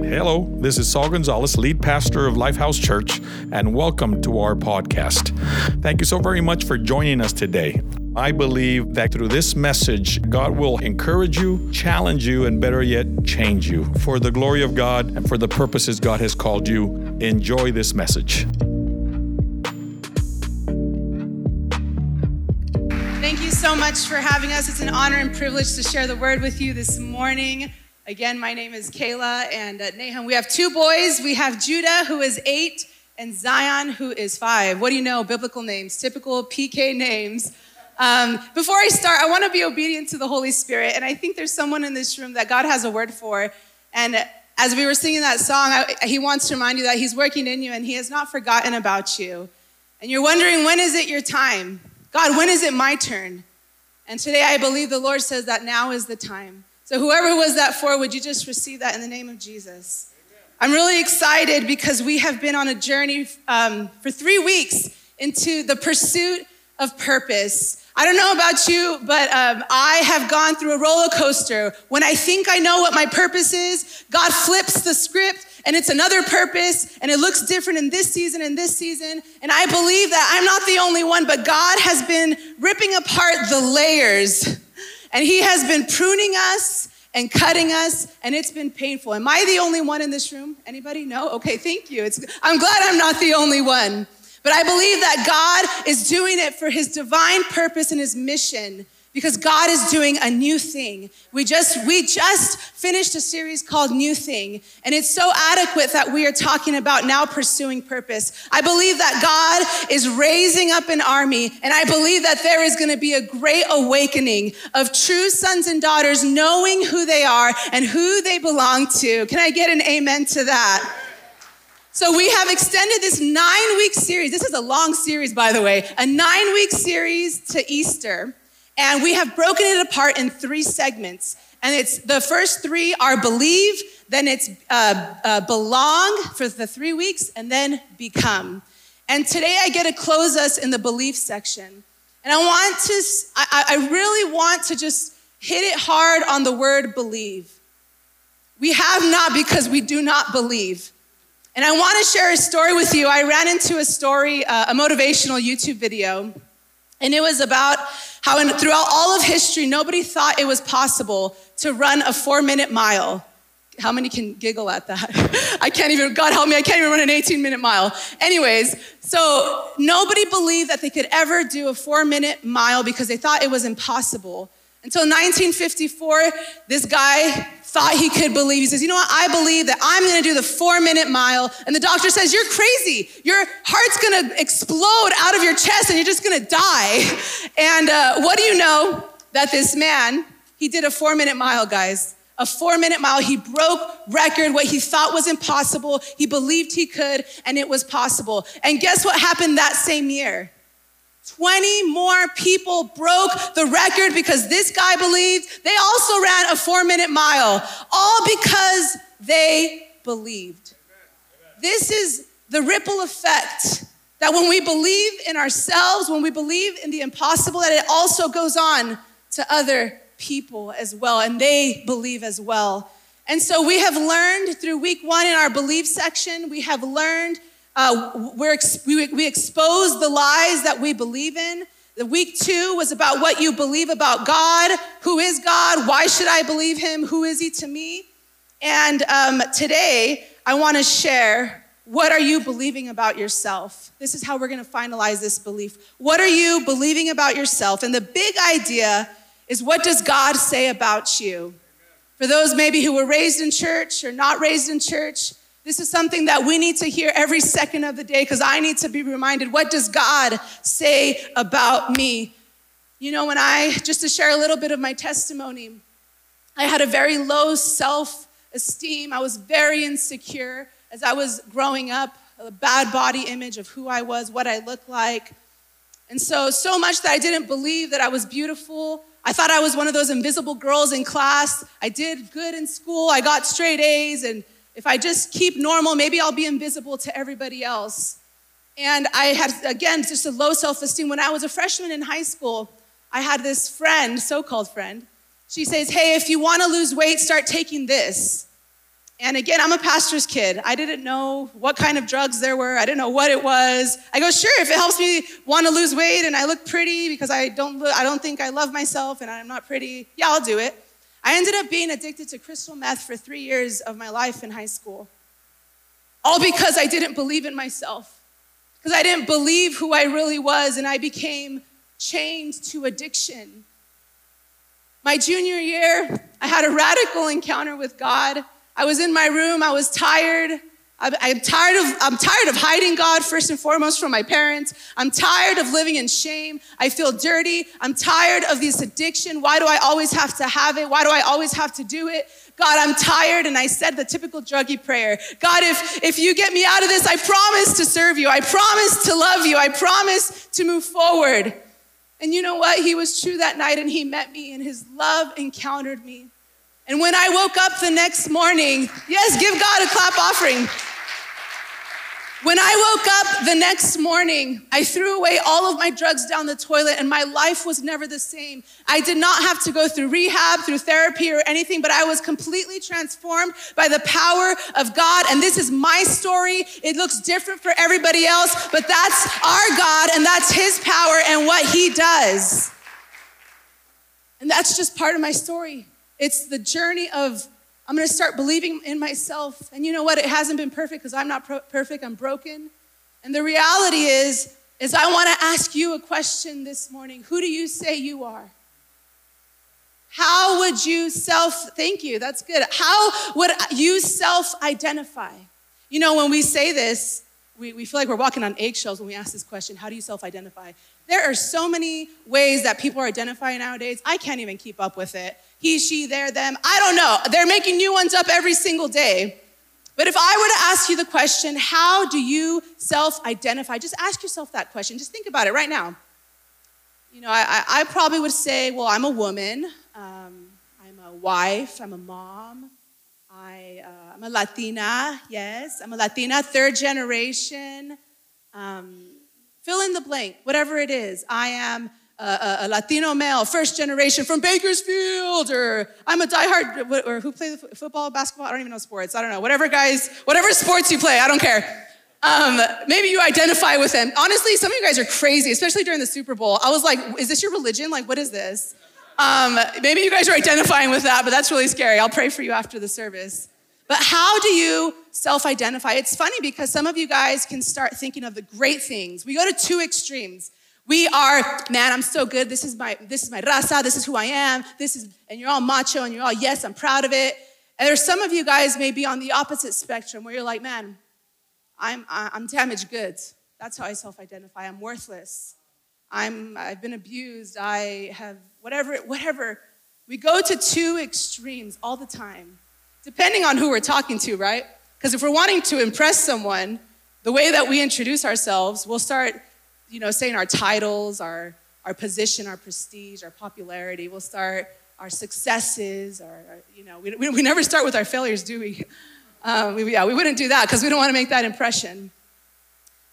Hello, this is Saul Gonzalez, lead pastor of Lifehouse Church, and welcome to our podcast. Thank you so very much for joining us today. I believe that through this message, God will encourage you, challenge you, and better yet, change you for the glory of God and for the purposes God has called you. Enjoy this message. Thank you so much for having us. It's an honor and privilege to share the word with you this morning. Again, my name is Kayla and uh, Nahum. We have two boys. We have Judah, who is eight, and Zion, who is five. What do you know? Biblical names, typical PK names. Um, before I start, I want to be obedient to the Holy Spirit, and I think there's someone in this room that God has a word for. And as we were singing that song, I, He wants to remind you that He's working in you and He has not forgotten about you. And you're wondering, when is it your time? God, when is it my turn? And today I believe the Lord says that now is the time. So, whoever was that for, would you just receive that in the name of Jesus? I'm really excited because we have been on a journey um, for three weeks into the pursuit of purpose. I don't know about you, but um, I have gone through a roller coaster. When I think I know what my purpose is, God flips the script and it's another purpose and it looks different in this season and this season. And I believe that I'm not the only one, but God has been ripping apart the layers and He has been pruning us and cutting us, and it's been painful. Am I the only one in this room? Anybody? No? Okay, thank you. It's, I'm glad I'm not the only one. But I believe that God is doing it for His divine purpose and His mission because God is doing a new thing. We just we just finished a series called New Thing, and it's so adequate that we are talking about now pursuing purpose. I believe that God is raising up an army, and I believe that there is going to be a great awakening of true sons and daughters knowing who they are and who they belong to. Can I get an amen to that? So, we have extended this nine week series. This is a long series, by the way, a nine week series to Easter. And we have broken it apart in three segments. And it's the first three are believe, then it's uh, uh, belong for the three weeks, and then become. And today I get to close us in the belief section. And I want to, I, I really want to just hit it hard on the word believe. We have not because we do not believe. And I want to share a story with you. I ran into a story, uh, a motivational YouTube video, and it was about how in, throughout all of history, nobody thought it was possible to run a four minute mile. How many can giggle at that? I can't even, God help me, I can't even run an 18 minute mile. Anyways, so nobody believed that they could ever do a four minute mile because they thought it was impossible. Until 1954, this guy thought he could believe. He says, You know what? I believe that I'm gonna do the four minute mile. And the doctor says, You're crazy. Your heart's gonna explode out of your chest and you're just gonna die. And uh, what do you know? That this man, he did a four minute mile, guys. A four minute mile. He broke record, what he thought was impossible. He believed he could, and it was possible. And guess what happened that same year? 20 more people broke the record because this guy believed. They also ran a four minute mile, all because they believed. This is the ripple effect that when we believe in ourselves, when we believe in the impossible, that it also goes on to other people as well, and they believe as well. And so we have learned through week one in our belief section, we have learned uh, we, we expose the lies that we believe in. The week two was about what you believe about God. Who is God? Why should I believe him? Who is he to me? And um, today, I want to share what are you believing about yourself? This is how we're going to finalize this belief. What are you believing about yourself? And the big idea is what does God say about you? For those maybe who were raised in church or not raised in church, this is something that we need to hear every second of the day because I need to be reminded what does God say about me? You know, when I, just to share a little bit of my testimony, I had a very low self esteem. I was very insecure as I was growing up, a bad body image of who I was, what I looked like. And so, so much that I didn't believe that I was beautiful. I thought I was one of those invisible girls in class. I did good in school, I got straight A's, and if I just keep normal, maybe I'll be invisible to everybody else. And I had, again, just a low self esteem. When I was a freshman in high school, I had this friend, so called friend. She says, Hey, if you want to lose weight, start taking this. And again, I'm a pastor's kid. I didn't know what kind of drugs there were. I didn't know what it was. I go, sure, if it helps me want to lose weight and I look pretty because I don't, look, I don't think I love myself and I'm not pretty, yeah, I'll do it. I ended up being addicted to crystal meth for three years of my life in high school. All because I didn't believe in myself, because I didn't believe who I really was, and I became chained to addiction. My junior year, I had a radical encounter with God. I was in my room, I was tired. I'm tired of I'm tired of hiding God first and foremost from my parents. I'm tired of living in shame. I feel dirty. I'm tired of this addiction. Why do I always have to have it? Why do I always have to do it? God, I'm tired. And I said the typical druggy prayer. God, if if you get me out of this, I promise to serve you. I promise to love you. I promise to move forward. And you know what? He was true that night and he met me and his love encountered me. And when I woke up the next morning, yes, give God a clap offering. When I woke up the next morning, I threw away all of my drugs down the toilet and my life was never the same. I did not have to go through rehab, through therapy, or anything, but I was completely transformed by the power of God. And this is my story. It looks different for everybody else, but that's our God and that's His power and what He does. And that's just part of my story. It's the journey of I'm going to start believing in myself. And you know what? It hasn't been perfect because I'm not pro- perfect. I'm broken. And the reality is, is I want to ask you a question this morning. Who do you say you are? How would you self, thank you, that's good. How would you self identify? You know, when we say this, we, we feel like we're walking on eggshells when we ask this question How do you self identify? There are so many ways that people are identifying nowadays. I can't even keep up with it he, she, there, them. I don't know. They're making new ones up every single day. But if I were to ask you the question, how do you self identify? Just ask yourself that question. Just think about it right now. You know, I, I probably would say, well, I'm a woman, um, I'm a wife, I'm a mom, I, uh, I'm a Latina, yes, I'm a Latina, third generation. Um, fill in the blank, whatever it is. I am a, a, Latino male, first generation from Bakersfield, or I'm a diehard, or who plays football, basketball? I don't even know sports. I don't know. Whatever guys, whatever sports you play, I don't care. Um, maybe you identify with them. Honestly, some of you guys are crazy, especially during the Super Bowl. I was like, is this your religion? Like, what is this? Um, maybe you guys are identifying with that, but that's really scary. I'll pray for you after the service. But how do you self identify? It's funny because some of you guys can start thinking of the great things. We go to two extremes. We are, man, I'm so good. This is my, this is my raza. This is who I am. This is, and you're all macho and you're all, yes, I'm proud of it. And there's some of you guys may be on the opposite spectrum where you're like, man, I'm, I'm damaged goods. That's how I self-identify. I'm worthless. I'm, I've been abused. I have whatever, whatever. We go to two extremes all the time, depending on who we're talking to, right? Because if we're wanting to impress someone, the way that we introduce ourselves, we'll start you know, saying our titles, our, our position, our prestige, our popularity. We'll start our successes, our, you know, we, we, never start with our failures, do we? Um, we yeah, we wouldn't do that because we don't want to make that impression.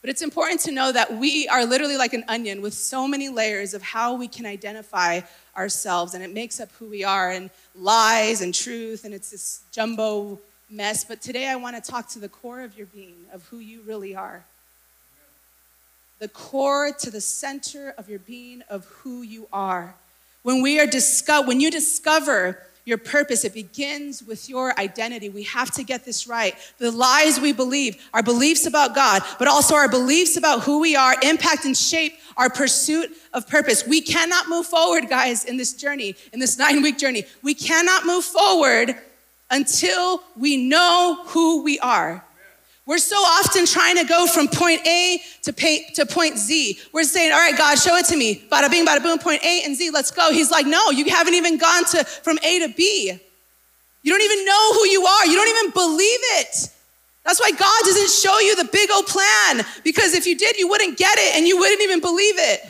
But it's important to know that we are literally like an onion with so many layers of how we can identify ourselves, and it makes up who we are, and lies and truth, and it's this jumbo mess. But today I want to talk to the core of your being, of who you really are the core to the center of your being of who you are. When we are discover, when you discover your purpose, it begins with your identity. We have to get this right. The lies we believe, our beliefs about God, but also our beliefs about who we are, impact and shape our pursuit of purpose. We cannot move forward, guys, in this journey, in this nine week journey. We cannot move forward until we know who we are. We're so often trying to go from point A to, pay, to point Z. We're saying, all right, God, show it to me. Bada bing, bada boom, point A and Z, let's go. He's like, no, you haven't even gone to from A to B. You don't even know who you are. You don't even believe it. That's why God doesn't show you the big old plan, because if you did, you wouldn't get it and you wouldn't even believe it.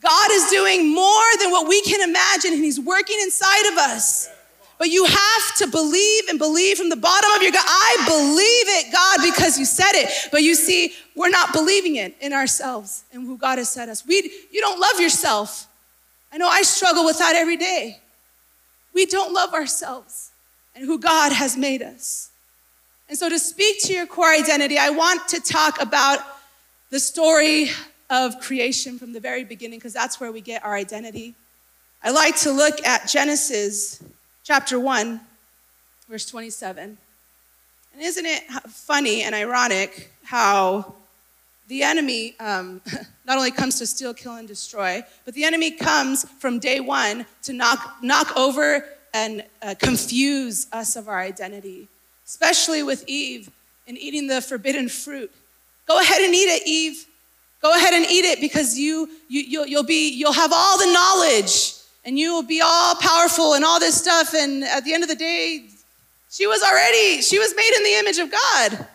God is doing more than what we can imagine, and He's working inside of us. But you have to believe and believe from the bottom of your gut. I believe it, God, because you said it. But you see, we're not believing it in ourselves and who God has set us. We, you don't love yourself. I know I struggle with that every day. We don't love ourselves. and who God has made us. And so, to speak to your core identity, I want to talk about the story of creation from the very beginning, because that's where we get our identity. I like to look at Genesis chapter 1, verse 27. And isn't it funny and ironic how the enemy um, not only comes to steal, kill, and destroy, but the enemy comes from day one to knock, knock over and uh, confuse us of our identity, especially with Eve and eating the forbidden fruit. Go ahead and eat it, Eve. Go ahead and eat it because you, you, you'll, you'll, be, you'll have all the knowledge and you will be all powerful and all this stuff. And at the end of the day, she was already, she was made in the image of God.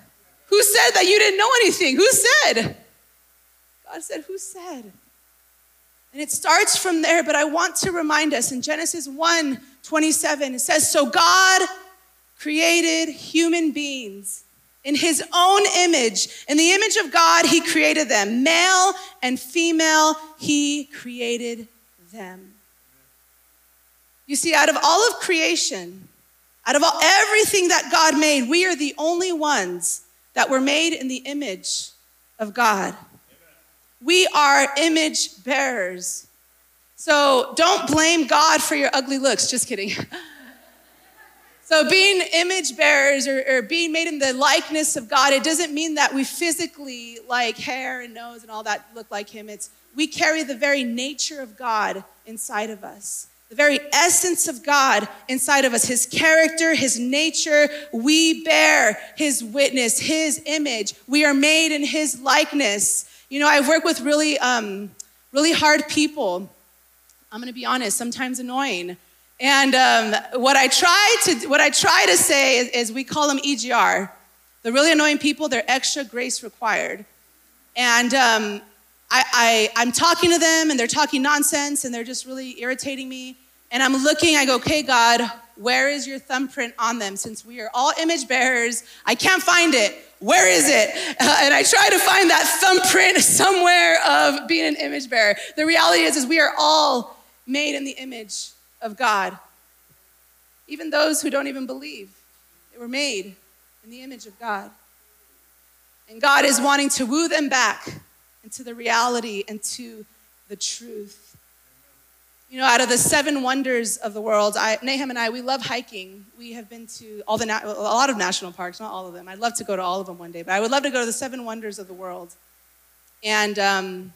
Who said that you didn't know anything? Who said? God said, Who said? And it starts from there, but I want to remind us in Genesis 1 27, it says, So God created human beings in his own image. In the image of God, he created them. Male and female, he created them. You see, out of all of creation, out of all, everything that God made, we are the only ones that were made in the image of God. We are image bearers. So don't blame God for your ugly looks. Just kidding. so being image bearers or, or, being made in the likeness of God, it doesn't mean that we physically, like hair and nose and all that, look like Him. It's we carry the very nature of God inside of us the very essence of God inside of us, his character, his nature. We bear his witness, his image. We are made in his likeness. You know, I work with really, um, really hard people. I'm gonna be honest, sometimes annoying. And um, what I try to what I try to say is, is we call them EGR. The really annoying people, they're extra grace required. And um, I, I, am talking to them and they're talking nonsense and they're just really irritating me. And I'm looking, I go, okay, God, where is your thumbprint on them? Since we are all image bearers, I can't find it. Where is it? Uh, and I try to find that thumbprint somewhere of being an image bearer. The reality is, is we are all made in the image of God. Even those who don't even believe, they were made in the image of God. And God is wanting to woo them back into the reality and to the truth. You know, out of the seven wonders of the world, I, Nahum and I, we love hiking. We have been to all the na- a lot of national parks, not all of them. I'd love to go to all of them one day, but I would love to go to the seven wonders of the world. And um,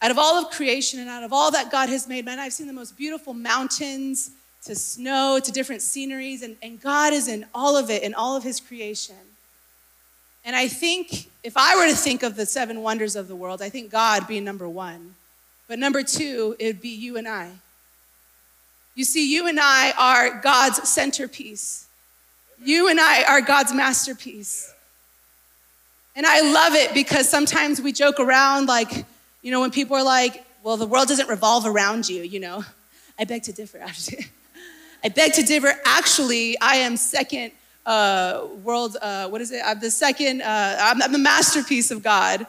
out of all of creation and out of all that God has made, man, I've seen the most beautiful mountains to snow to different sceneries, and, and God is in all of it, in all of His creation. And I think if I were to think of the seven wonders of the world, I think God being number one. But number two, it'd be you and I. You see, you and I are God's centerpiece. You and I are God's masterpiece. And I love it because sometimes we joke around, like, you know, when people are like, well, the world doesn't revolve around you, you know. I beg to differ. I beg to differ. Actually, I am second uh, world, uh, what is it? I'm the second, uh, I'm, I'm, the masterpiece of God.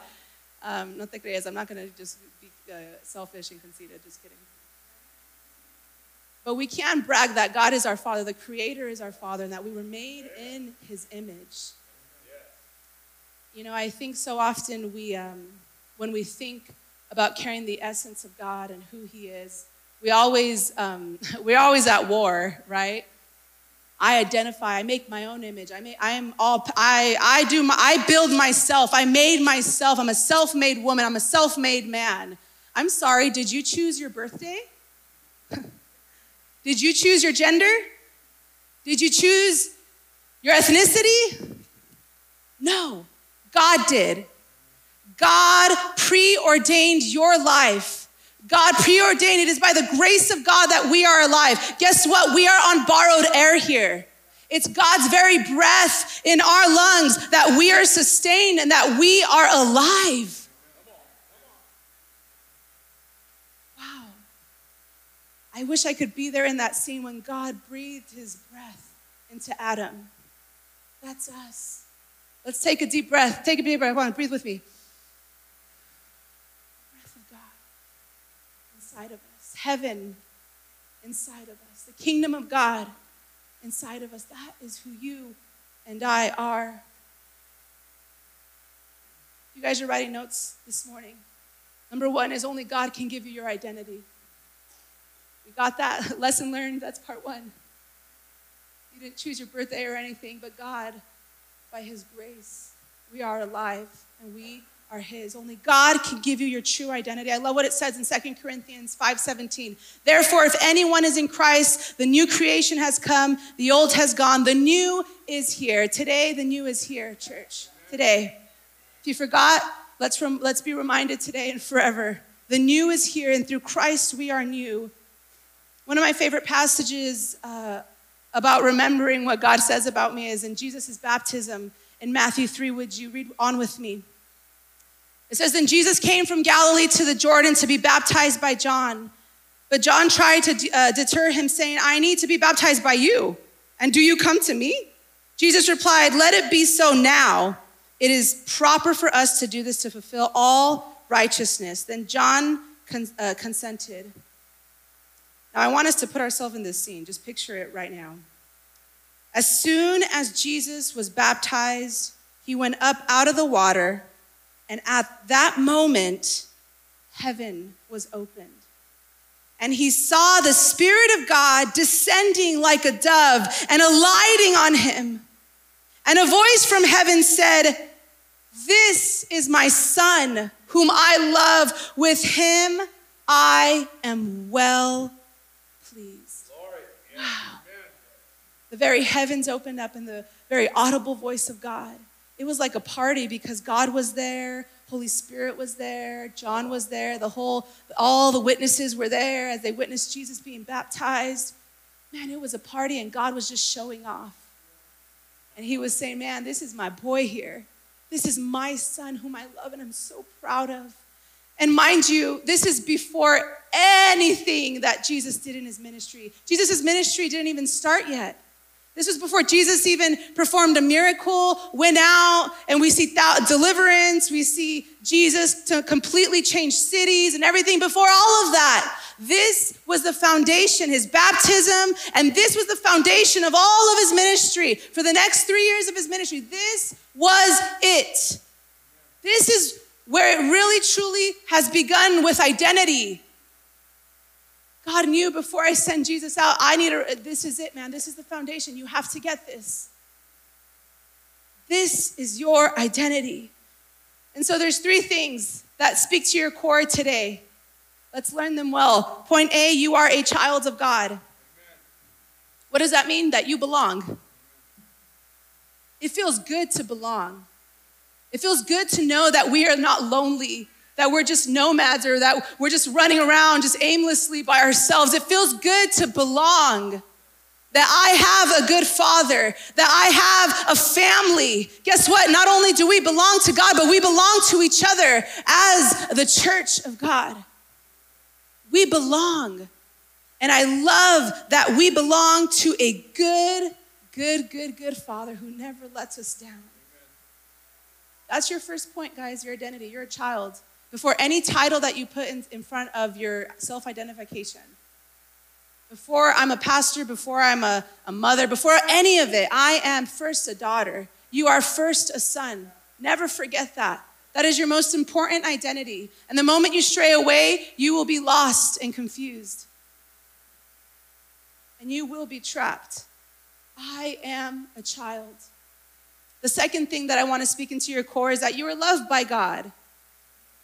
Um, no te creas, I'm not going to just be uh, selfish and conceited, just kidding. But we can brag that God is our Father, the Creator is our Father, and that we were made in His image. You know, I think so often we, um, when we think about carrying the essence of God and who He is, we always, um, we're always at war, right? I identify, I make my own image. I, make, I am all, I, I do, my, I build myself. I made myself. I'm a self made woman. I'm a self made man. I'm sorry, did you choose your birthday? did you choose your gender? Did you choose your ethnicity? No, God did. God preordained your life God preordained. It is by the grace of God that we are alive. Guess what? We are on borrowed air here. It's God's very breath in our lungs that we are sustained and that we are alive. Wow. I wish I could be there in that scene when God breathed his breath into Adam. That's us. Let's take a deep breath. Take a deep breath. Come on, breathe with me. Inside of us, heaven inside of us, the kingdom of God inside of us. That is who you and I are. You guys are writing notes this morning. Number one is only God can give you your identity. We got that lesson learned. That's part one. You didn't choose your birthday or anything, but God, by His grace, we are alive and we are his. Only God can give you your true identity. I love what it says in Second Corinthians 5:17. Therefore, if anyone is in Christ, the new creation has come, the old has gone, the new is here. Today, the new is here, church. Today. If you forgot, let's, rem- let's be reminded today and forever. The new is here, and through Christ we are new. One of my favorite passages uh, about remembering what God says about me is in Jesus' baptism in Matthew 3. Would you read on with me? It says, Then Jesus came from Galilee to the Jordan to be baptized by John. But John tried to uh, deter him, saying, I need to be baptized by you. And do you come to me? Jesus replied, Let it be so now. It is proper for us to do this to fulfill all righteousness. Then John con- uh, consented. Now, I want us to put ourselves in this scene. Just picture it right now. As soon as Jesus was baptized, he went up out of the water. And at that moment, heaven was opened. And he saw the Spirit of God descending like a dove and alighting on him. And a voice from heaven said, This is my Son, whom I love. With him I am well pleased. Wow. The very heavens opened up and the very audible voice of God it was like a party because God was there, Holy Spirit was there, John was there, the whole, all the witnesses were there as they witnessed Jesus being baptized. Man, it was a party and God was just showing off. And he was saying, Man, this is my boy here. This is my son whom I love and I'm so proud of. And mind you, this is before anything that Jesus did in his ministry. Jesus' ministry didn't even start yet. This was before Jesus even performed a miracle, went out, and we see th- deliverance. We see Jesus to completely change cities and everything. Before all of that, this was the foundation, his baptism, and this was the foundation of all of his ministry for the next three years of his ministry. This was it. This is where it really truly has begun with identity. God knew before I send Jesus out, I need a, this is it, man. This is the foundation. You have to get this. This is your identity. And so there's three things that speak to your core today. Let's learn them well. Point A, you are a child of God. What does that mean? That you belong. It feels good to belong. It feels good to know that we are not lonely, that we're just nomads or that we're just running around just aimlessly by ourselves. It feels good to belong. That I have a good father, that I have a family. Guess what? Not only do we belong to God, but we belong to each other as the church of God. We belong. And I love that we belong to a good, good, good, good father who never lets us down. That's your first point, guys, your identity. You're a child before any title that you put in, in front of your self identification. Before I'm a pastor, before I'm a, a mother, before any of it, I am first a daughter. You are first a son. Never forget that. That is your most important identity. And the moment you stray away, you will be lost and confused. And you will be trapped. I am a child. The second thing that I want to speak into your core is that you are loved by God.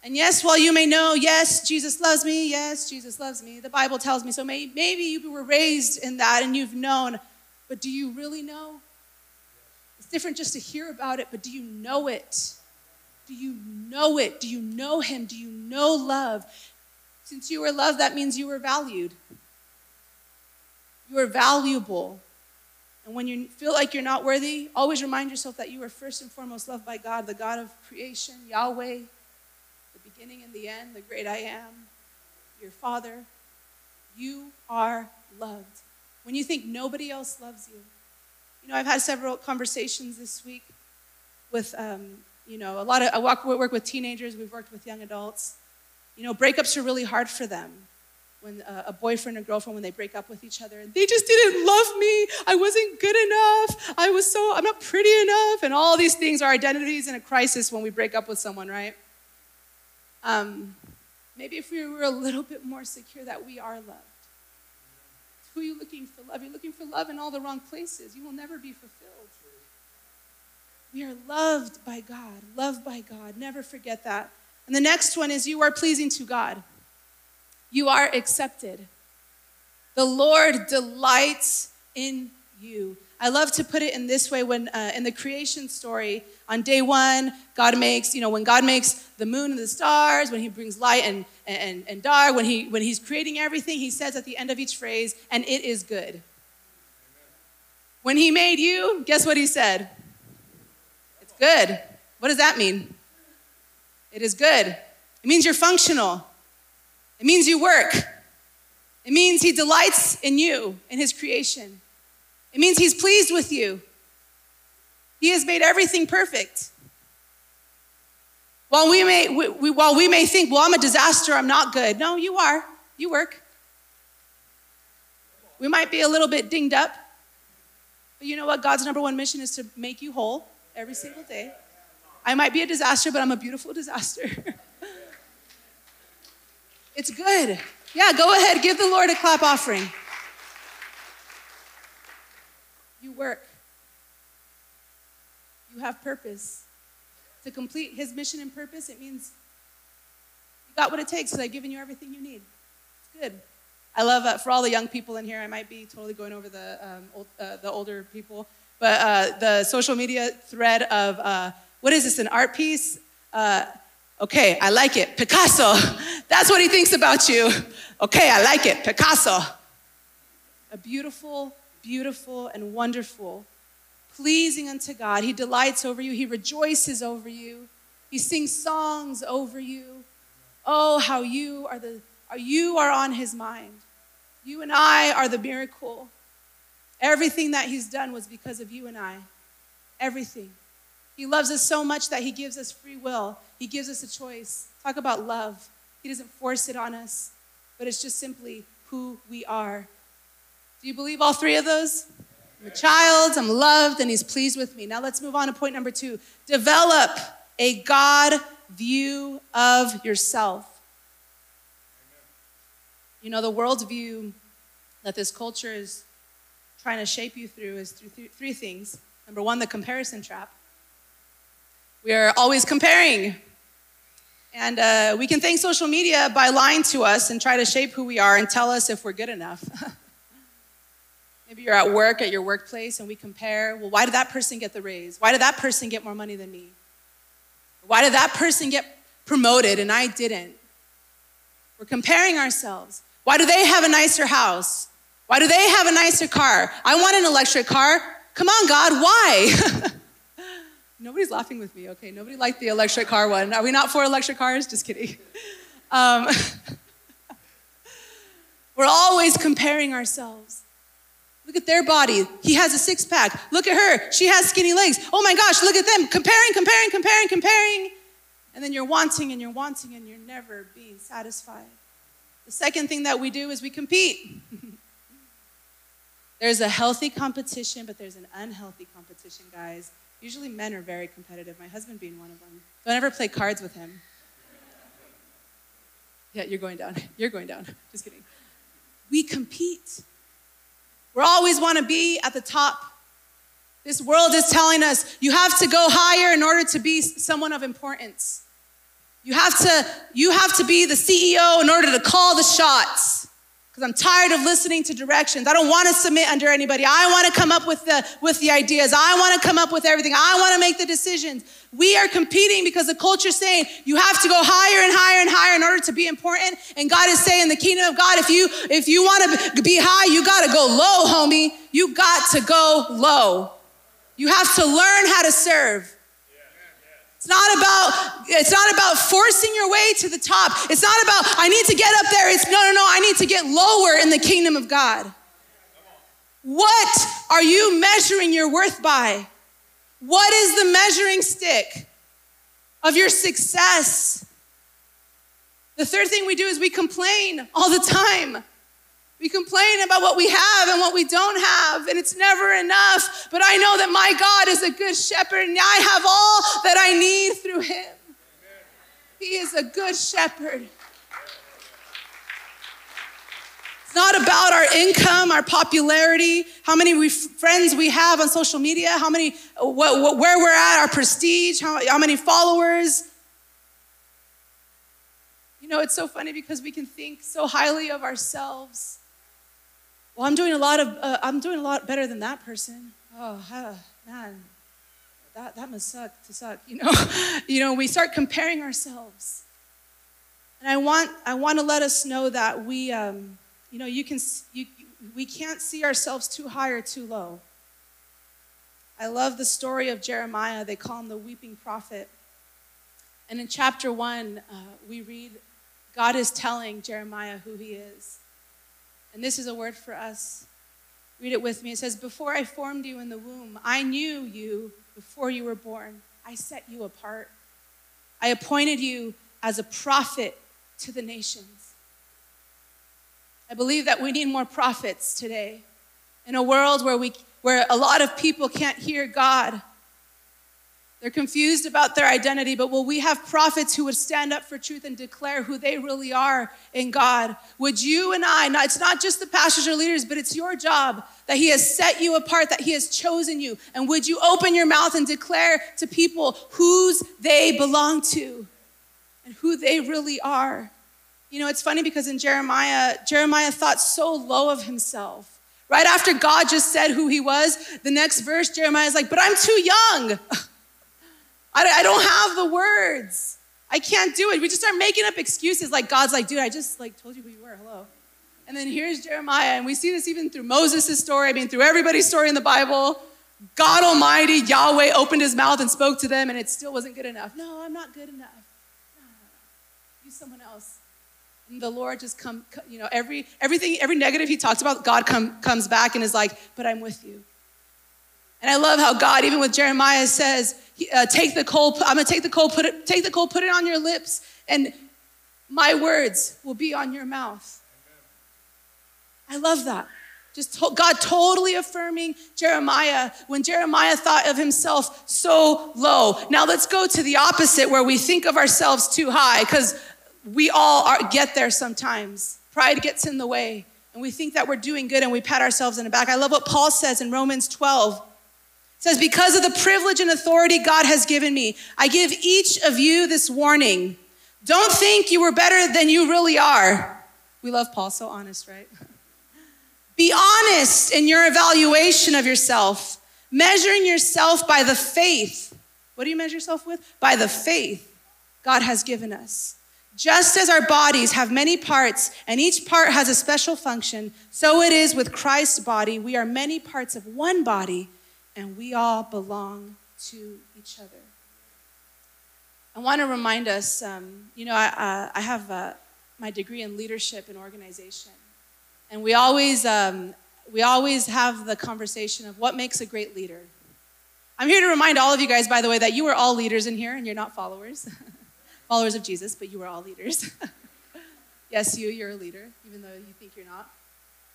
And yes, while you may know, yes, Jesus loves me, yes, Jesus loves me, the Bible tells me so. Maybe you were raised in that and you've known, but do you really know? It's different just to hear about it, but do you know it? Do you know it? Do you know Him? Do you know love? Since you were loved, that means you were valued. You are valuable. And when you feel like you're not worthy, always remind yourself that you are first and foremost loved by God, the God of creation, Yahweh, beginning and the end, the great I am, your Father. You are loved. When you think nobody else loves you. You know, I've had several conversations this week with, um, you know, a lot of, I work, work with teenagers, we've worked with young adults. You know, breakups are really hard for them. when uh, a boyfriend or girlfriend when they break up with each other and they just didn't love me i wasn't good enough i was so i'm not pretty enough and all these things our identities in a crisis when we break up with someone right um, maybe if we were a little bit more secure that we are loved. Who are you looking for love? You're looking for love in all the wrong places. You will never be fulfilled. We are loved by god loved by god. Never forget that. And the next one is you are pleasing to god. You are accepted. The Lord delights in you. I love to put it in this way when uh, in the creation story, on day one, God makes, you know, when God makes the moon and the stars, when he brings light and, and, and dark, when, he, when he's creating everything, he says at the end of each phrase, and it is good. When he made you, guess what he said? It's good. What does that mean? It is good. It means you're functional. It means you work. It means he delights in you, in his creation. It means he's pleased with you. He has made everything perfect. While we may, we, we, while we may think, well, I'm a disaster, I'm not good. No, you are. You work. We might be a little bit dinged up, but you know what? God's number one mission is to make you whole every single day. I might be a disaster, but I'm a beautiful disaster. It's good. Yeah, go ahead. Give the Lord a clap offering. You work. You have purpose. To complete his mission and purpose, it means you got what it takes, so I've given you everything you need. It's good. I love uh, for all the young people in here. I might be totally going over the um, old, uh, the older people, but uh, the social media thread of uh, what is this? An art piece? Uh, Okay, I like it. Picasso. That's what he thinks about you. Okay, I like it. Picasso. A beautiful, beautiful, and wonderful, pleasing unto God. He delights over you, He rejoices over you, He sings songs over you. Oh, how you are the you are on his mind. You and I are the miracle. Everything that he's done was because of you and I. Everything. He loves us so much that he gives us free will. He gives us a choice. Talk about love. He doesn't force it on us, but it's just simply who we are. Do you believe all three of those? I'm a child, I'm loved, and he's pleased with me. Now let's move on to point number two. Develop a God view of yourself. You know, the worldview that this culture is trying to shape you through is through three things. Number one, the comparison trap. We are always comparing. And uh, we can thank social media by lying to us and try to shape who we are and tell us if we're good enough. Maybe you're at work, at your workplace, and we compare. Well, why did that person get the raise? Why did that person get more money than me? Why did that person get promoted and I didn't? We're comparing ourselves. Why do they have a nicer house? Why do they have a nicer car? I want an electric car. Come on, God, why? Nobody's laughing with me. Okay, nobody liked the electric car one. Are we not for electric cars? Just kidding. Um, we're always comparing ourselves. Look at their body. He has a six pack. Look at her. She has skinny legs. Oh my gosh, look at them. Comparing, comparing, comparing, comparing. And then you're wanting and you're wanting and you're never being satisfied. The second thing that we do is we compete. there's a healthy competition, but there's an unhealthy competition, guys. Usually men are very competitive, my husband being one of them. Don't ever play cards with him. Yeah, you're going down. You're going down. Just kidding. We compete. We always want to be at the top. This world is telling us you have to go higher in order to be someone of importance. You have to, you have to be the CEO in order to call the shots because I'm tired of listening to directions. I don't want to submit under anybody. I want to come up with the, with the ideas. I want to come up with everything. I want to make the decisions. We are competing because the culture is saying you have to go higher and higher and higher in order to be important. And God is saying the kingdom of God, if you if you want to be high, you got to go low, homie. You got to go low. You have to learn how to serve. It's not about it's not about forcing your way to the top. It's not about I need to get up there. It's no no no, I need to get lower in the kingdom of God. What are you measuring your worth by? What is the measuring stick of your success? The third thing we do is we complain all the time. We complain about what we have and what we don't have, and it's never enough. But I know that my God is a good shepherd, and I have all that I need through him. He is a good shepherd. It's not about our income, our popularity, how many we, friends we have on social media, how many, where we're at, our prestige, how, how many followers. You know, it's so funny because we can think so highly of ourselves. Well, I'm doing a lot of, uh, I'm doing a lot better than that person. Oh, man, that, that must suck to suck, you know? you know, we start comparing ourselves. And I want, I want to let us know that we, um, you know, you can, you, we can't see ourselves too high or too low. I love the story of Jeremiah. They call him the weeping prophet. And in chapter one, uh, we read God is telling Jeremiah who he is. And this is a word for us. Read it with me. It says, Before I formed you in the womb, I knew you before you were born. I set you apart. I appointed you as a prophet to the nations. I believe that we need more prophets today. In a world where, we, where a lot of people can't hear God, they're confused about their identity, but will we have prophets who would stand up for truth and declare who they really are in God? Would you and I, it's not just the pastors or leaders, but it's your job that He has set you apart, that He has chosen you. And would you open your mouth and declare to people whose they belong to and who they really are? You know, it's funny because in Jeremiah, Jeremiah thought so low of himself. Right after God just said who he was, the next verse, Jeremiah is like, But I'm too young. I don't have the words. I can't do it. We just start making up excuses like God's like, dude, I just like told you who you were. Hello. And then here's Jeremiah, and we see this even through Moses' story. I mean, through everybody's story in the Bible. God Almighty, Yahweh, opened his mouth and spoke to them, and it still wasn't good enough. No, I'm not good enough. No. Use someone else. And the Lord just come, you know, every everything, every negative he talks about, God come, comes back and is like, but I'm with you. And I love how God, even with Jeremiah, says, uh, "Take the coal. I'm gonna take the coal. Put it. Take the coal. Put it on your lips, and my words will be on your mouth." I love that. Just to, God totally affirming Jeremiah when Jeremiah thought of himself so low. Now let's go to the opposite where we think of ourselves too high because we all are, get there sometimes. Pride gets in the way, and we think that we're doing good and we pat ourselves in the back. I love what Paul says in Romans 12. Says, Because of the privilege and authority God has given me, I give each of you this warning. Don't think you were better than you really are. We love Paul, so honest, right? Be honest in your evaluation of yourself, measuring yourself by the faith. What do you measure yourself with? By the faith God has given us. Just as our bodies have many parts and each part has a special function, so it is with Christ's body. We are many parts of one body and we all belong to each other. I want to remind us um, you know, I, uh, I have uh, my degree in leadership and organization. And we always, um, we always have the conversation of what makes a great leader. I'm here to remind all of you guys, by the way, that you are all leaders in here and you're not followers. followers of Jesus, but you are all leaders. yes, you, you're a leader, even though you think you're not.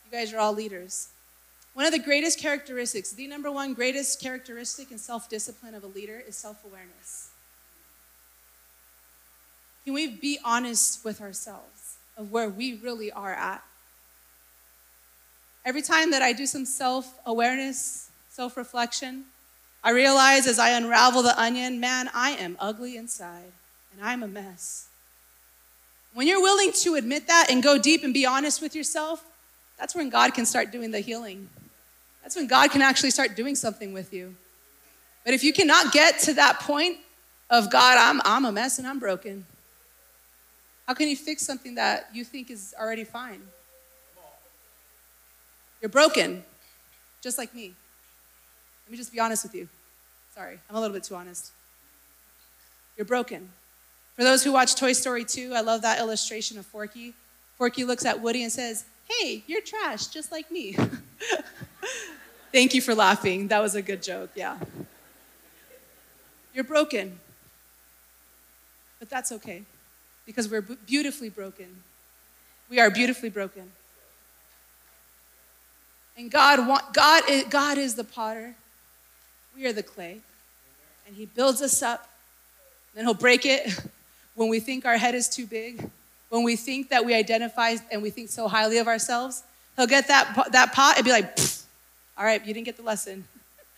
You guys are all leaders. One of the greatest characteristics, the number one greatest characteristic and self discipline of a leader is self awareness. Can we be honest with ourselves of where we really are at? Every time that I do some self awareness, self reflection, I realize as I unravel the onion, man, I am ugly inside and I'm a mess. When you're willing to admit that and go deep and be honest with yourself, that's when God can start doing the healing. That's when God can actually start doing something with you. But if you cannot get to that point of God, I'm, I'm a mess and I'm broken, how can you fix something that you think is already fine? You're broken, just like me. Let me just be honest with you. Sorry, I'm a little bit too honest. You're broken. For those who watch Toy Story 2, I love that illustration of Forky. Forky looks at Woody and says, Hey, you're trash, just like me. Thank you for laughing. That was a good joke, yeah. You're broken. But that's okay. because we're beautifully broken. We are beautifully broken. And God, want, God, is, God is the potter. We are the clay. And He builds us up. Then He'll break it when we think our head is too big, when we think that we identify and we think so highly of ourselves. He'll get that, that pot and be like, all right, you didn't get the lesson.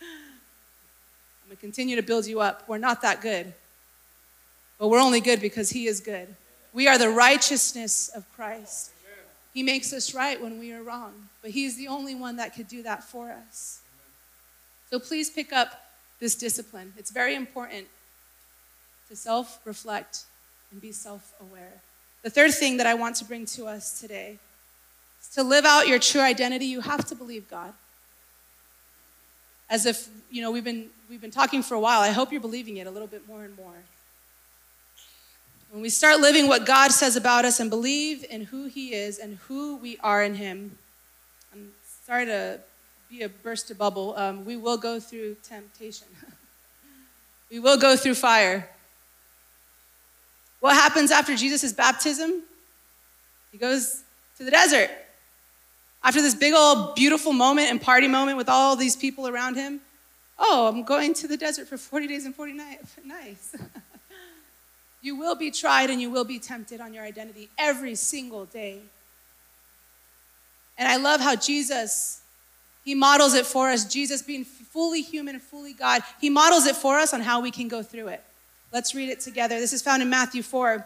I'm going to continue to build you up. We're not that good. But we're only good because He is good. We are the righteousness of Christ. He makes us right when we are wrong, but He's the only one that could do that for us. So please pick up this discipline. It's very important to self reflect and be self aware. The third thing that I want to bring to us today is to live out your true identity, you have to believe God. As if, you know, we've been, we've been talking for a while. I hope you're believing it a little bit more and more. When we start living what God says about us and believe in who He is and who we are in Him, I'm sorry to be a burst of bubble. Um, we will go through temptation, we will go through fire. What happens after Jesus' baptism? He goes to the desert. After this big old beautiful moment and party moment with all these people around him, oh, I'm going to the desert for 40 days and 40 nights. Nice. You will be tried and you will be tempted on your identity every single day. And I love how Jesus, he models it for us. Jesus being fully human and fully God, he models it for us on how we can go through it. Let's read it together. This is found in Matthew 4.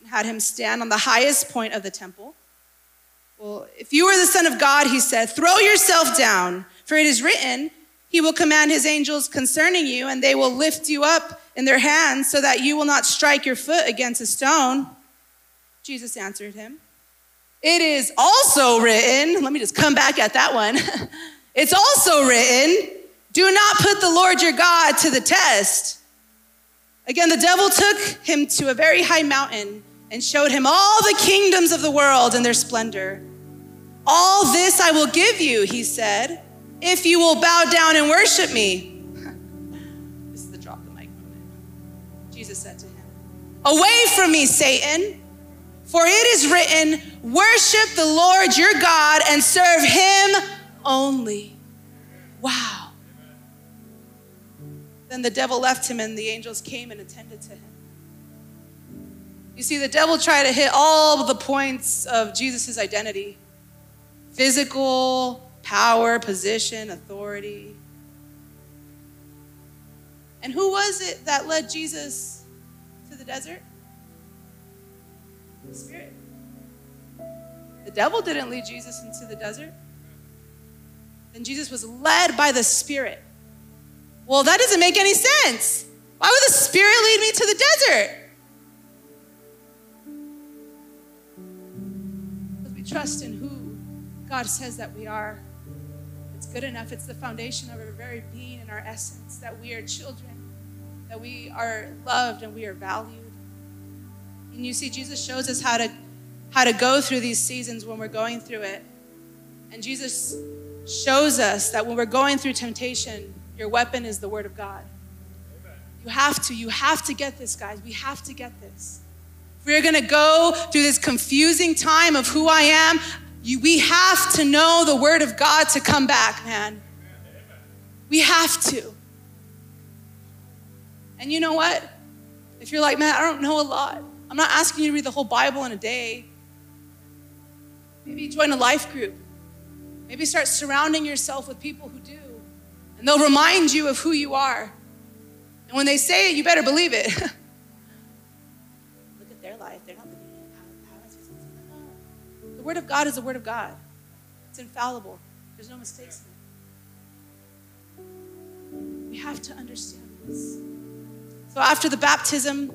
and had him stand on the highest point of the temple. Well, if you are the Son of God, he said, throw yourself down, for it is written, He will command His angels concerning you, and they will lift you up in their hands so that you will not strike your foot against a stone. Jesus answered him, It is also written, let me just come back at that one. it's also written, Do not put the Lord your God to the test. Again, the devil took him to a very high mountain and showed him all the kingdoms of the world and their splendor. All this I will give you, he said, if you will bow down and worship me. This is the drop the mic moment. Jesus said to him, Away from me, Satan, for it is written, Worship the Lord your God and serve him only. Wow. Then the devil left him, and the angels came and attended to him. You see, the devil tried to hit all the points of Jesus' identity physical, power, position, authority. And who was it that led Jesus to the desert? The Spirit. The devil didn't lead Jesus into the desert. Then Jesus was led by the Spirit. Well, that doesn't make any sense. Why would the Spirit lead me to the desert? Trust in who God says that we are It's good enough. It's the foundation of our very being and our essence that we are children, that we are loved and we are valued. And you see, Jesus shows us how to how to go through these seasons when we're going through it. And Jesus shows us that when we're going through temptation, your weapon is the word of God. You have to, you have to get this, guys. We have to get this. We're gonna go through this confusing time of who I am, you, we have to know the word of God to come back, man. We have to. And you know what? If you're like, man, I don't know a lot, I'm not asking you to read the whole Bible in a day. Maybe join a life group. Maybe start surrounding yourself with people who do. And they'll remind you of who you are. And when they say it, you better believe it. Word of God is the Word of God. It's infallible. There's no mistakes in it. We have to understand this. So after the baptism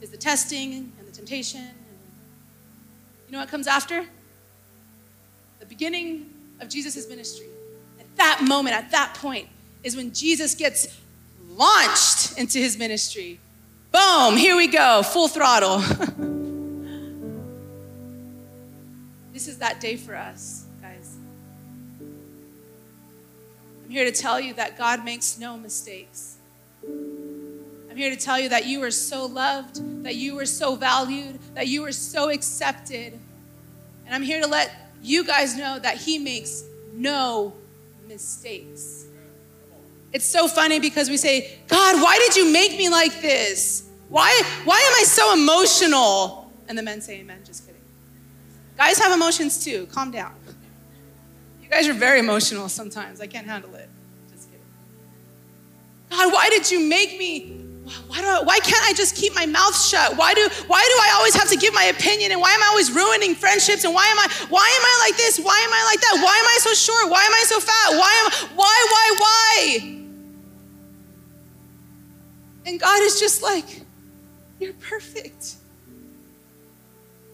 is the testing and the temptation. And you know what comes after? The beginning of Jesus' ministry. At that moment, at that point, is when Jesus gets launched into his ministry. Boom, here we go, full throttle. this is that day for us, guys. I'm here to tell you that God makes no mistakes. I'm here to tell you that you are so loved, that you are so valued, that you are so accepted. And I'm here to let you guys know that He makes no mistakes. It's so funny because we say, God, why did you make me like this? Why, why am I so emotional? And the men say, Amen. Just kidding. Guys have emotions too. Calm down. You guys are very emotional sometimes. I can't handle it. Just kidding. God, why did you make me why, do I, why can't I just keep my mouth shut? Why do, why do I always have to give my opinion? And why am I always ruining friendships? And why am I, why am I like this? Why am I like that? Why am I so short? Why am I so fat? Why am, why, why, why? And God is just like, you're perfect.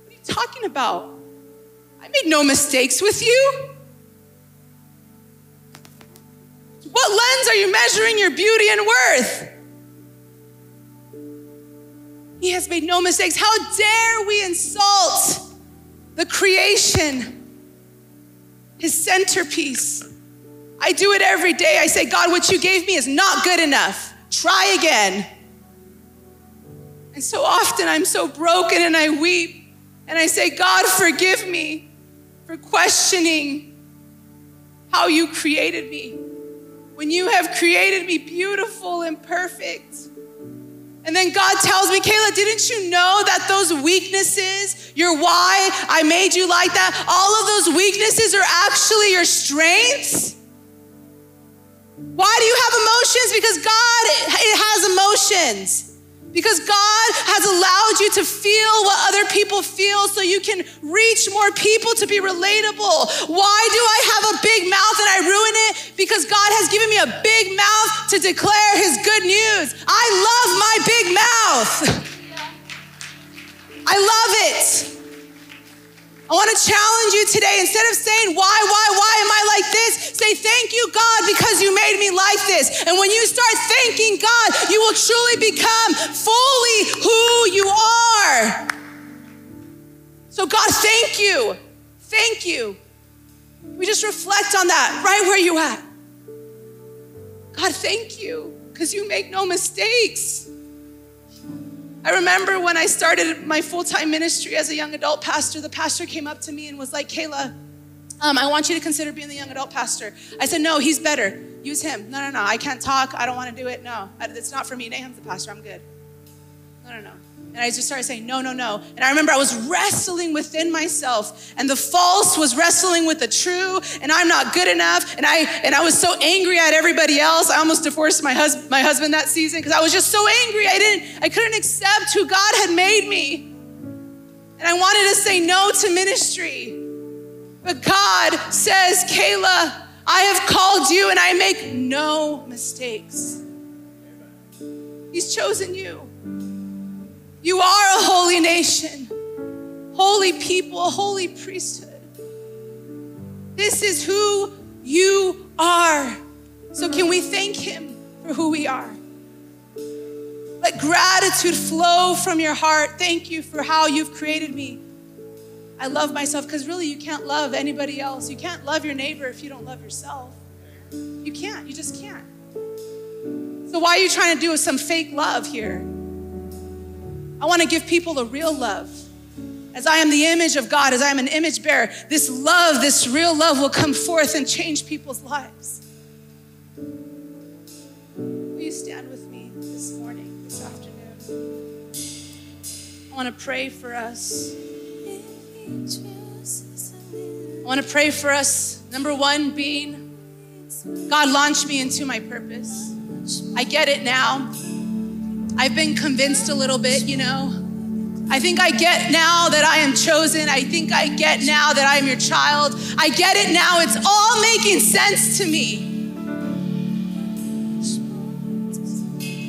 What are you talking about? I made no mistakes with you. What lens are you measuring your beauty and worth? He has made no mistakes. How dare we insult the creation, his centerpiece? I do it every day. I say, God, what you gave me is not good enough. Try again. And so often I'm so broken and I weep and I say, God, forgive me for questioning how you created me when you have created me beautiful and perfect. And then God tells me, Kayla, didn't you know that those weaknesses, your why I made you like that, all of those weaknesses are actually your strengths? Why do you have emotions? Because God has emotions. Because God has allowed you to feel what other people feel so you can reach more people to be relatable. Why do I have a big mouth and I ruin it? Because God has given me a big mouth to declare his good news. I love my big mouth. I love it. I want to challenge you today. Instead of saying, why, why, why am I like this? Say, thank you, God, because you made me like this. And when you God, you will truly become fully who you are. So, God, thank you. Thank you. We just reflect on that right where you at. God, thank you because you make no mistakes. I remember when I started my full time ministry as a young adult pastor, the pastor came up to me and was like, Kayla, um, I want you to consider being the young adult pastor. I said, No, he's better. Use him. No, no, no. I can't talk. I don't want to do it. No, it's not for me. Nahum's the pastor. I'm good. No, no, no. And I just started saying, no, no, no. And I remember I was wrestling within myself, and the false was wrestling with the true, and I'm not good enough. And I and I was so angry at everybody else. I almost divorced my husband my husband that season because I was just so angry. I didn't, I couldn't accept who God had made me. And I wanted to say no to ministry. But God says, Kayla, I have called you and I make no mistakes. He's chosen you. You are a holy nation, holy people, holy priesthood. This is who you are. So, can we thank Him for who we are? Let gratitude flow from your heart. Thank you for how you've created me. I love myself because really you can't love anybody else. You can't love your neighbor if you don't love yourself. You can't, you just can't. So, why are you trying to do some fake love here? I want to give people a real love. As I am the image of God, as I am an image bearer, this love, this real love will come forth and change people's lives. Will you stand with me this morning, this afternoon? I want to pray for us. I want to pray for us. Number one being, God launched me into my purpose. I get it now. I've been convinced a little bit, you know. I think I get now that I am chosen. I think I get now that I am your child. I get it now. It's all making sense to me.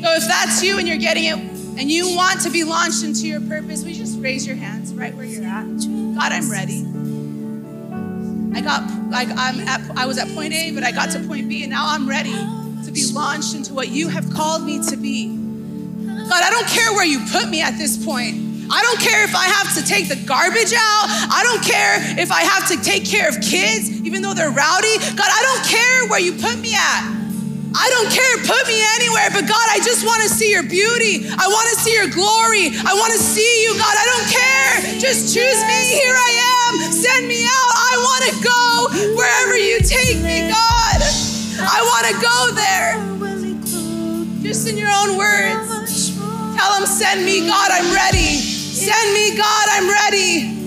So if that's you and you're getting it and you want to be launched into your purpose, we just raise your hands right where you're at. God, I'm ready. I got, like, I'm at, I was at point A, but I got to point B, and now I'm ready to be launched into what you have called me to be. God, I don't care where you put me at this point. I don't care if I have to take the garbage out. I don't care if I have to take care of kids, even though they're rowdy. God, I don't care where you put me at. I don't care, put me anywhere, but God, I just want to see your beauty. I want to see your glory. I want to see you, God. I don't care. Just choose me. Here I am. Send me out. I want to go wherever you take me, God. I want to go there. Just in your own words. Tell them, send me, God. I'm ready. Send me, God. I'm ready.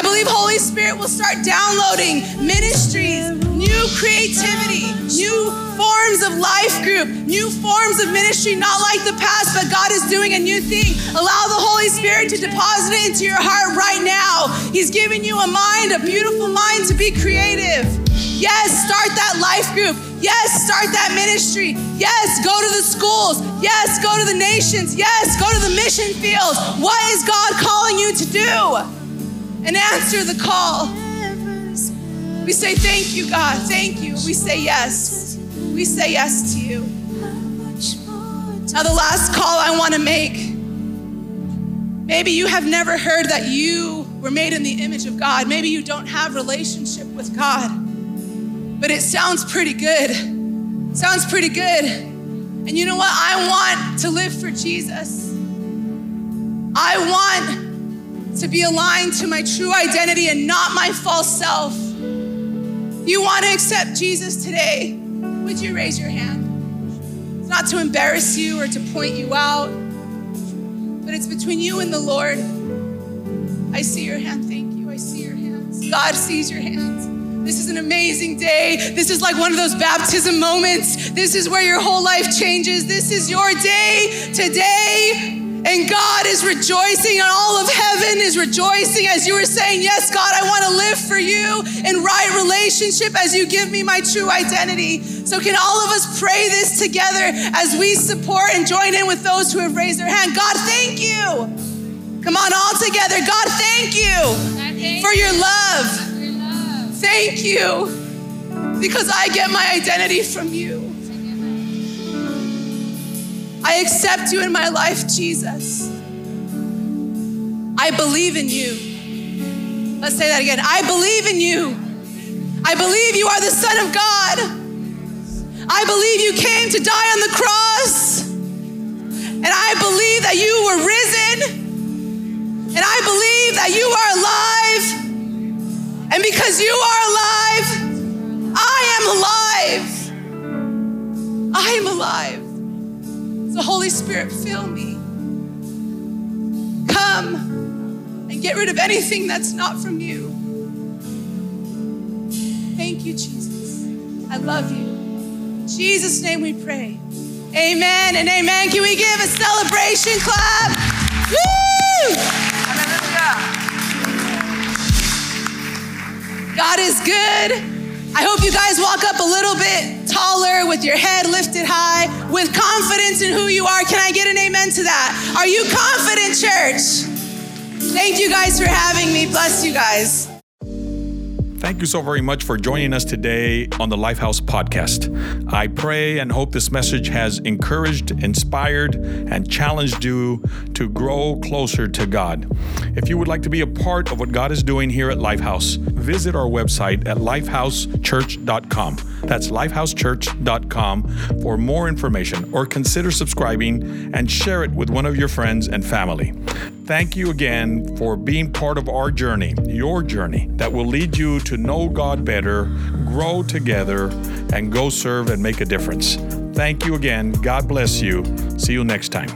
I believe Holy Spirit will start downloading ministries, new creativity, new forms of life group, new forms of ministry, not like the past, but God is doing a new thing. Allow the Holy Spirit to deposit it into your heart right now. He's giving you a mind, a beautiful mind to be creative. Yes, start that life group. Yes, start that ministry. Yes, go to the schools. Yes, go to the nations. Yes, go to the mission fields. What is God calling you to do? And answer the call. We say, Thank you, God. Thank you. We say yes. We say yes to you. Now, the last call I want to make maybe you have never heard that you were made in the image of God. Maybe you don't have relationship with God, but it sounds pretty good. Sounds pretty good. And you know what? I want to live for Jesus. I want to be aligned to my true identity and not my false self. You want to accept Jesus today, would you raise your hand? It's not to embarrass you or to point you out, but it's between you and the Lord. I see your hand. Thank you. I see your hands. God sees your hands. This is an amazing day. This is like one of those baptism moments. This is where your whole life changes. This is your day today. And God is rejoicing, and all of heaven is rejoicing as you are saying, Yes, God, I want to live for you in right relationship as you give me my true identity. So, can all of us pray this together as we support and join in with those who have raised their hand? God, thank you. Come on, all together. God, thank you for your love. Thank you because I get my identity from you. I accept you in my life, Jesus. I believe in you. Let's say that again. I believe in you. I believe you are the Son of God. I believe you came to die on the cross. And I believe that you were risen. And I believe that you are alive. And because you are alive, I am alive. I am alive. So, Holy Spirit, fill me. Come and get rid of anything that's not from you. Thank you, Jesus. I love you. In Jesus' name we pray. Amen and amen. Can we give a celebration clap? Woo! God is good. I hope you guys walk up a little bit taller with your head lifted high, with confidence in who you are. Can I get an amen to that? Are you confident, church? Thank you guys for having me. Bless you guys. Thank you so very much for joining us today on the Lifehouse podcast. I pray and hope this message has encouraged, inspired, and challenged you to grow closer to God. If you would like to be a part of what God is doing here at Lifehouse, visit our website at lifehousechurch.com. That's lifehousechurch.com for more information or consider subscribing and share it with one of your friends and family. Thank you again for being part of our journey, your journey, that will lead you to know God better, grow together, and go serve and make a difference. Thank you again. God bless you. See you next time.